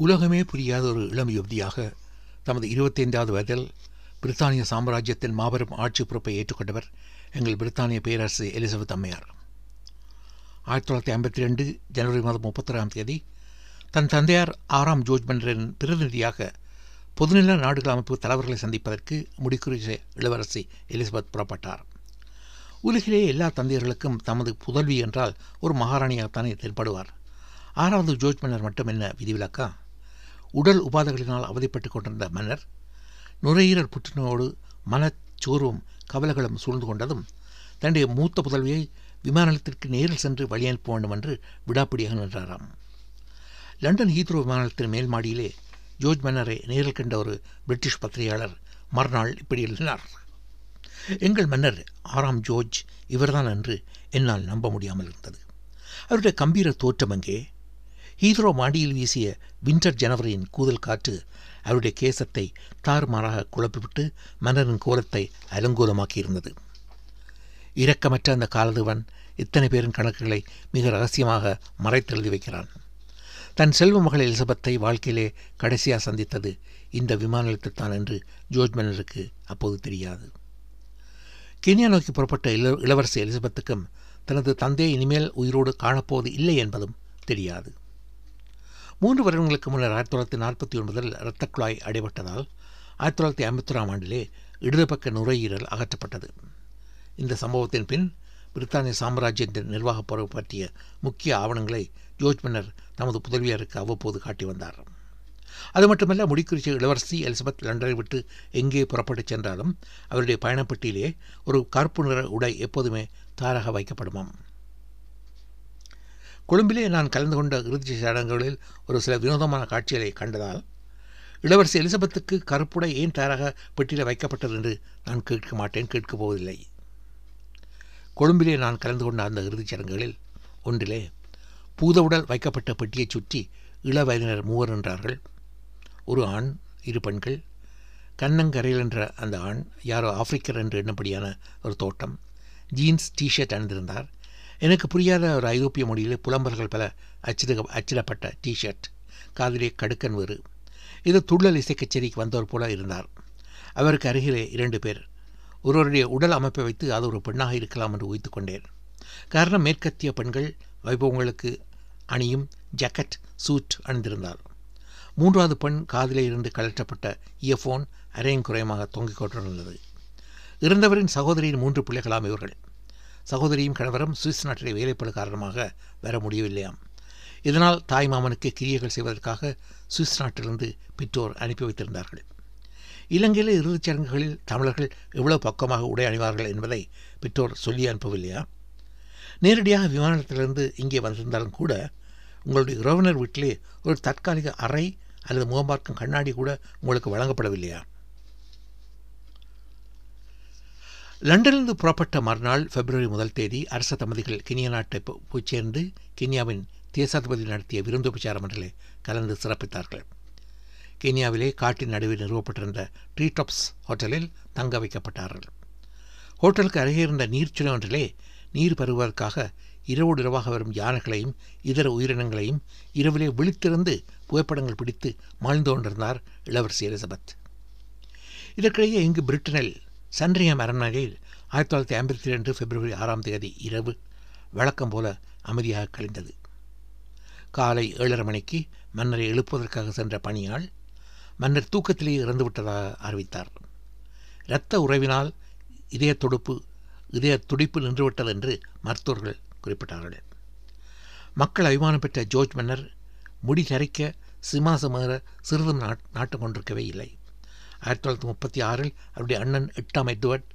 உலகமே புரியாத ஒரு இளம் யுவதியாக தமது இருபத்தைந்தாவது வயதில் பிரித்தானிய சாம்ராஜ்யத்தின் மாபெரும் ஆட்சி பொறுப்பை ஏற்றுக்கொண்டவர் எங்கள் பிரித்தானிய பேரரசு எலிசபெத் அம்மையார். ஆயிரத்தி தொள்ளாயிரத்தி ஐம்பத்தி ரெண்டு ஜனவரி மாதம் முப்பத்தொராம் தேதி தன் தந்தையார் ஆறாம் ஜோர்ஜ் மன்னரின் பிரதிநிதியாக பொதுநில நாடுகள் அமைப்பு தலைவர்களை சந்திப்பதற்கு முடிக்குறிச்ச இளவரசி எலிசபெத் புறப்பட்டார். உலகிலே எல்லா தந்தையர்களுக்கும் தமது புதல்வி என்றால் ஒரு மகாராணியாகத்தானே தென்படுவார். ஆறாவது ஜோர்ஜ் மன்னர் மட்டும் என்ன விதிவிலக்கா? உடல் உபாதைகளினால் அவதிப்பட்டு கொண்டிருந்த மன்னர் நுரையீரல் புற்றுநோயோடு மனச்சோர்வும் கவலைகளும் சூழ்ந்து கொண்டதும் தன்னுடைய மூத்த புதல்வியை விமான நிலையத்திற்கு நேரில் சென்று வழி அனுப்ப வேண்டும் என்று விடாப்பிடியாக நின்றாராம். லண்டன் ஹீத்ரோ விமான நிலையத்தின் மேல் மாடியிலே ஜோர்ஜ் மன்னரை நேரில் கண்ட ஒரு பிரிட்டிஷ் பத்திரிகையாளர் மறுநாள் இப்படி எழுதினார். எங்கள் மன்னர் ஆறாம் ஜோர்ஜ் இவர்தான் என்று என்னால் நம்ப முடியாமல் இருந்தது. அவருடைய கம்பீர தோற்றம் அங்கே ஹீத்ரோ மாடியில் வீசிய வின்டர் ஜனவரியின் கூதல் காற்று அவருடைய கேசத்தை தாறுமாறாக குழப்பிவிட்டு மன்னரின் கோலத்தை அலங்கோலமாக்கியிருந்தது. இரக்கமற்ற அந்த காலதுவன் இத்தனை பேரின் கணக்குகளை மிக ரகசியமாக மறைத்தெழுதி வைக்கிறான். தன் செல்வ மகள் எலிசபெத்தை வாழ்க்கையிலே கடைசியாக சந்தித்தது இந்த விமான நிலையத்தில்தான் என்று ஜோர்ஜ் மன்னருக்கு அப்போது தெரியாது. கென்யா நோக்கி புறப்பட்ட இள இளவரசி எலிசபெத்துக்கும் தனது தந்தையை இனிமேல் உயிரோடு காணப்போவது இல்லை என்பதும் தெரியாது. மூன்று வருடங்களுக்கு முன்னர் ஆயிரத்தி தொள்ளாயிரத்தி நாற்பத்தி ஒன்பதில் இரத்தக் குழாய் அடைபட்டதால் ஆயிரத்தி தொள்ளாயிரத்தி ஐம்பத்தொராம் ஆண்டிலே இடது பக்க நுரையீரல் அகற்றப்பட்டது. இந்த சம்பவத்தின் பின் பிரித்தானிய சாம்ராஜ்யத்தின் நிர்வாக பொறுப்பு பற்றிய முக்கிய ஆவணங்களை ஜோர்ஜ் மன்னர் தமது புதல்வியாருக்கு அவ்வப்போது காட்டி வந்தார். அது மட்டுமல்ல முடிக்குறிச்சி இளவரசி எலிசபெத் லண்டனை விட்டு எங்கே புறப்பட்டுச் சென்றாலும் அவருடைய பயணப்பட்டியிலே ஒரு கருப்பு நிற உடை எப்போதுமே தாராக வைக்கப்படுமாம். கொழும்பிலே நான் கலந்து கொண்ட இறுதி சடங்குகளில் ஒரு சில வினோதமான காட்சிகளை கண்டதால் இளவரசி எலிசபெத்துக்கு கருப்புடை ஏன் தயாராக பெட்டியில் வைக்கப்பட்டது என்று நான் கேட்க மாட்டேன் கேட்கப் போவதில்லை. கொழும்பிலே நான் கலந்து கொண்ட அந்த இறுதிச் சடங்குகளில் ஒன்றிலே பூதவுடல் வைக்கப்பட்ட பெட்டியைச் சுற்றி இளவயதினர் மூவர் நின்றார்கள். ஒரு ஆண் இரு பெண்கள் கண்ணங்கரையில் என்ற அந்த ஆண் யாரோ ஆப்பிரிக்கர் என்று எண்ணப்படியான ஒரு தோட்டம் ஜீன்ஸ் டிஷர்ட் அணிந்திருந்தார். எனக்கு புரியாத ஒரு ஐரோப்பிய மொழியில் புலம்பல்கள் பல அச்சிட அச்சிடப்பட்ட டிஷர்ட் காதிலே கடுக்கன் வேறு. இது துள்ளல் இசை கச்சேரிக்கு வந்தவர் போல இருந்தார். அவருக்கு அருகிலே இரண்டு பேர். ஒருவருடைய உடல் அமைப்பை வைத்து அது ஒரு பெண்ணாக இருக்கலாம் என்று ஊய்த்து கொண்டேன். காரணம் மேற்கத்திய பெண்கள் வைபவங்களுக்கு அணியும் ஜக்கெட் சூட் அணிந்திருந்தார். மூன்றாவது பெண் காதிலே இருந்து கழற்றப்பட்ட இயர்ஃபோன் அரையும் குறையமாக தொங்கிக் கொண்டிருந்தது. இறந்தவரின் சகோதரியின் மூன்று பிள்ளைகளாம் இவர்கள். சகோதரியும் கணவரும் சுவிஸ் நாட்டிலே வேலைப்படு காரணமாக வர முடியவில்லையாம். இதனால் தாய் மாமனுக்கு கிரியைகள் செய்வதற்காக சுவிஸ் நாட்டிலிருந்து பெற்றோர் அனுப்பி வைத்திருந்தார்கள். இலங்கையில் இறுதிச் சடங்குகளில் தமிழர்கள் எவ்வளவு பக்கமாக உடை அணிவார்கள் என்பதை பெற்றோர் சொல்லி அனுப்பவில்லையா? நேரடியாக விமானத்திலிருந்து இங்கே வந்திருந்தாலும் கூட உங்களுடைய உறவினர் வீட்டிலே ஒரு தற்காலிக அறை அல்லது முகம்பார்க்கும் கண்ணாடி கூட உங்களுக்கு வழங்கப்படவில்லையா? லண்டனிலிருந்து புறப்பட்ட மறுநாள் பிப்ரவரி முதல் தேதி அரச தம்பதிகள் கினியா நாட்டை போய் சேர்ந்து கென்யாவின் தேசாதிபதி நடத்திய விருந்து உபச்சாரம் ஒன்றிலே கலந்து சிறப்பித்தார்கள். கென்யாவிலே காட்டின் நடுவில் நிறுவப்பட்டிருந்த ட்ரீ டாப்ஸ் ஹோட்டலில் தங்க வைக்கப்பட்டார்கள். ஹோட்டலுக்கு அருகே இருந்த நீர்ச்சுனை ஒன்றிலே நீர் பருவதற்காக இரவோடு இரவாக வரும் யானைகளையும் இதர உயிரினங்களையும் இரவிலே விழித்திருந்து புகைப்படங்கள் பிடித்து மாழ்ந்து கொண்டிருந்தார் இளவரசி எலிசபெத். இதற்கிடையே இங்கு பிரிட்டனில் சன்ரியம் அரண்மனையில் ஆயிரத்தி தொள்ளாயிரத்தி ஐம்பத்தி ரெண்டு பிப்ரவரி ஆறாம் தேதி இரவு வழக்கம் போல அமைதியாக கழிந்தது. காலை ஏழரை மணிக்கு மன்னரை எழுப்புவதற்காக சென்ற பணியாள் மன்னர் தூக்கத்திலேயே இறந்துவிட்டதாக அறிவித்தார். இரத்த உறவினால் இதய துடுப்பு இதய துடிப்பு நின்றுவிட்டது என்று மருத்துவர்கள் குறிப்பிட்டார்கள். மக்கள் அபிமானம் பெற்ற ஜோர்ஜ் மன்னர் முடி தரைக்க சிம்மாசமேற சிறிதும் நாட்டம் கொண்டிருக்கவே இல்லை. ஆயிரத்தி தொள்ளாயிரத்தி முப்பத்தி ஆறில் அவருடைய அண்ணன் எட்டாம் எட்வர்ட்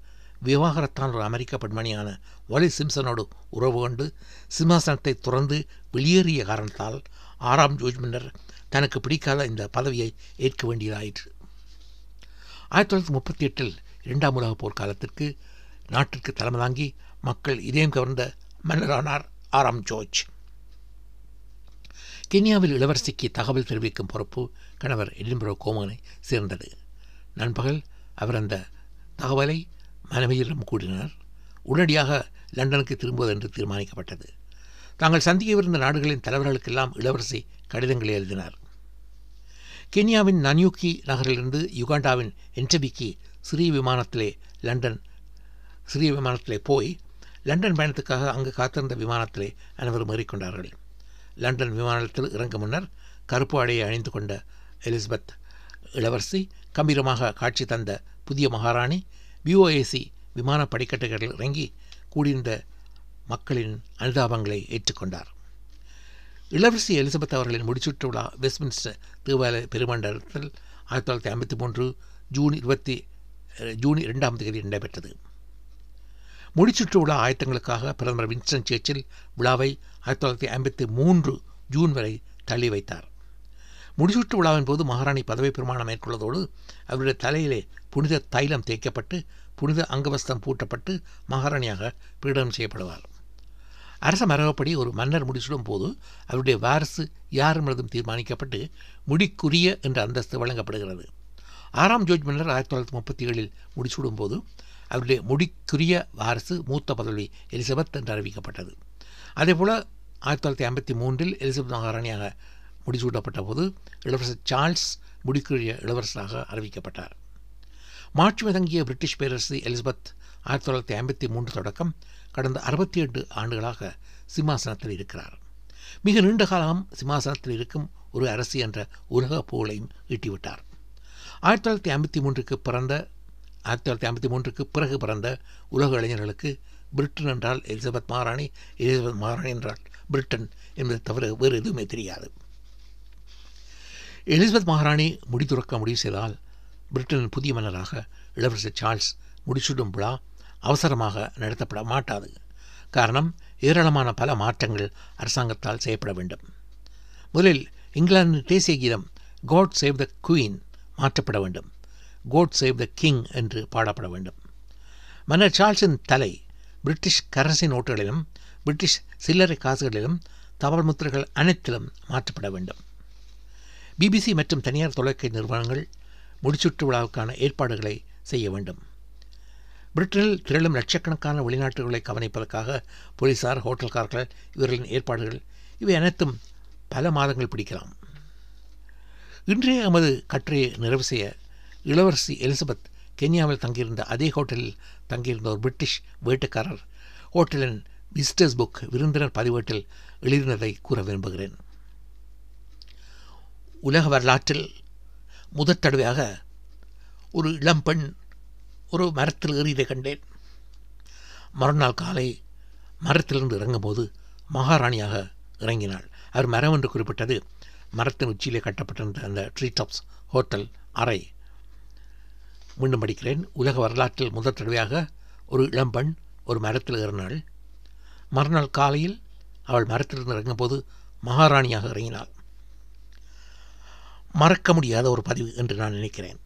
விவாகரத்தான் ஒரு அமெரிக்க பெண்மணியான ஒலி சிம்சனோடு உறவு கொண்டு சிம்மாசனத்தை துறந்து வெளியேறிய காரணத்தால் ஆறாம் ஜோர்ஜ் மன்னர் தனக்கு பிடிக்காத இந்த பதவியை ஏற்க வேண்டியதாயிற்று. ஆயிரத்தி தொள்ளாயிரத்தி முப்பத்தி எட்டில் இரண்டாம் உலகப் போர் காலத்திற்கு நாட்டிற்கு தலைமை தாங்கி மக்கள் இதயம் கவர்ந்த மன்னரானார் ஆறாம் ஜோர்ஜ். கென்யாவில் இளவரசிக்கு தகவல் தெரிவிக்கும் பொறுப்பு கணவர் எடின்பரோ கோமனை சேர்ந்தது. நண்பகல் அவர் அந்த தகவலை மனைவியிடம் கூறினார். உடனடியாக லண்டனுக்கு திரும்புவது என்று தீர்மானிக்கப்பட்டது. தாங்கள் சந்திக்கவிருந்த நாடுகளின் தலைவர்களுக்கெல்லாம் இளவரசி கடிதங்களை எழுதினார். கென்யாவின் நன்யூக்கி நகரிலிருந்து யுகாண்டாவின் என்டபிக்கு சிறிய விமானத்திலே லண்டன் சிறிய விமானத்திலே போய் லண்டன் பயணத்துக்காக அங்கு காத்திருந்த விமானத்திலே அனைவரும் ஏறிக்கொண்டார்கள். லண்டன் விமானத்தில் இறங்கும் முன்னர் கருப்பு ஆடையை அணிந்து கொண்ட எலிசபெத் இளவரசி கம்பீரமாக காட்சி தந்த புதிய மகாராணி பிஓஏசி விமான படிக்கட்டுகளில் இறங்கி கூடியிருந்த மக்களின் அனுதாபங்களை ஏற்றுக்கொண்டார். இளவரசி எலிசபெத் அவர்களின் முடிசூட்டு விழா வெஸ்ட்மின்ஸ்டர் தேவாலய பெருமண்டலத்தில் ஆயிரத்தி தொள்ளாயிரத்தி ஐம்பத்தி மூன்று ஜூன் இருபத்தி ஜூன் இரண்டாம் தேதி நடைபெற்றது. முடிச்சுற்று விழா ஆயத்தங்களுக்காக பிரதமர் வின்ஸ்டன் சேர்ச்சில் விழாவை ஆயிரத்தி தொள்ளாயிரத்தி ஐம்பத்தி மூன்று ஜூன் வரை தள்ளி வைத்தார். முடிசூட்டு விழாவின் போது மகாராணி பதவி பிரமாணம் மேற்கொள்வதோடு அவருடைய தலையிலே புனித தைலம் தேய்க்கப்பட்டு புனித அங்கவஸ்தம் பூட்டப்பட்டு மகாராணியாக பீடம் செய்யப்படுவார். அரச மரபப்படி ஒரு மன்னர் முடிசூடும் போது அவருடைய வாரிசு யார் என்பதும் தீர்மானிக்கப்பட்டு முடிக்குரிய என்ற அந்தஸ்து வழங்கப்படுகிறது. ஆறாம் ஜோர்ஜ் மன்னர் ஆயிரத்தி தொள்ளாயிரத்தி முப்பத்தி ஏழில் முடிசூடும் போது அவருடைய முடிக்குரிய வாரிசு மூத்த பதவி எலிசபெத் என்று அறிவிக்கப்பட்டது. அதேபோல் ஆயிரத்தி தொள்ளாயிரத்தி ஐம்பத்தி மூன்றில் எலிசபெத் மகாராணியாக முடிசூட்டப்பட்ட போது இளவரசர் சார்ல்ஸ் முடிக்குரிய இளவரசராக அறிவிக்கப்பட்டார். மாட்சி வதங்கிய பிரிட்டிஷ் பேரரசு எலிசபெத் ஆயிரத்தி தொள்ளாயிரத்தி ஐம்பத்தி மூன்று தொடக்கம் கடந்த அறுபத்தி எட்டு ஆண்டுகளாக சிம்மாசனத்தில் இருக்கிறார். மிக நீண்ட காலம் சிம்மாசனத்தில் இருக்கும் ஒரு அரசி என்ற உலக புகழையும் ஈட்டிவிட்டார். ஆயிரத்தி தொள்ளாயிரத்தி ஐம்பத்தி மூன்றுக்கு பிறந்த ஆயிரத்தி தொள்ளாயிரத்தி ஐம்பத்தி மூன்றுக்கு பிறகு பிறந்த உலக இளைஞர்களுக்கு பிரிட்டன் என்றால் எலிசபெத் மகாராணி எலிசபெத் மகாராணி என்றால் பிரிட்டன் என்பதை தவிர வேறு எதுவுமே தெரியாது. எலிசபெத் மகாராணி முடித்துறக்க முடிவு செய்தால் பிரிட்டனின் புதிய மன்னராக இளவரசர் சார்ல்ஸ் முடிசூடும் விழா அவசரமாக நடத்தப்பட மாட்டாது. காரணம் ஏராளமான பல மாற்றங்கள் அரசாங்கத்தால் செய்யப்பட வேண்டும். முதலில் இங்கிலாந்தின் தேசிய கீதம் காட் சேவ் த குயின் மாற்றப்பட வேண்டும். கோட் சேவ் த கிங் என்று பாடப்பட வேண்டும். மன்னர் சார்ல்ஸின் தலை பிரிட்டிஷ் கரன்சி நோட்டுகளிலும் பிரிட்டிஷ் சில்லறை காசுகளிலும் தபால் முத்திரைகள் அனைத்திலும் மாற்றப்பட வேண்டும். பிபிசி மற்றும் தனியார் தொலைக்காட்சி நிறுவனங்கள் முடிச்சுற்று விழாவுக்கான ஏற்பாடுகளை செய்ய வேண்டும். பிரிட்டனில் திரளும் லட்சக்கணக்கான வெளிநாட்டுகளை கவனிப்பதற்காக போலீசார் ஹோட்டல்காரர்கள் இவர்களின் ஏற்பாடுகள் இவை அனைத்தும் பல மாதங்கள் பிடிக்கலாம். இன்றைய எமது கட்டுரையை நிறைவு செய்ய இளவரசி எலிசபெத் கென்யாவில் தங்கியிருந்த அதே ஹோட்டலில் தங்கியிருந்த ஒரு பிரிட்டிஷ் வேட்டுக்காரர் ஹோட்டலின் விசிட்டர்ஸ் புக் விருந்தினர் பதிவேட்டில் எழுதினதை கூற விரும்புகிறேன். உலக வரலாற்றில் முதற் தடவையாக ஒரு இளம்பெண் ஒரு மரத்தில் ஏறியதை கண்டேன். மறுநாள் காலை மரத்திலிருந்து இறங்கும்போது மகாராணியாக இறங்கினாள். அவர் மரம் என்று குறிப்பிட்டது மரத்தின் உச்சியிலே கட்டப்பட்டிருந்த அந்த ட்ரீ டாப்ஸ் ஹோட்டல் அறை. மீண்டும் படிக்கிறேன். உலக வரலாற்றில் முதற் தடவையாக ஒரு இளம்பெண் ஒரு மரத்தில் ஏறினாள். மறுநாள் காலையில் அவள் மரத்திலிருந்து இறங்கும்போது மகாராணியாக இறங்கினாள். மறக்க முடியாத ஒரு பதிவு என்று நான் நினைக்கிறேன்.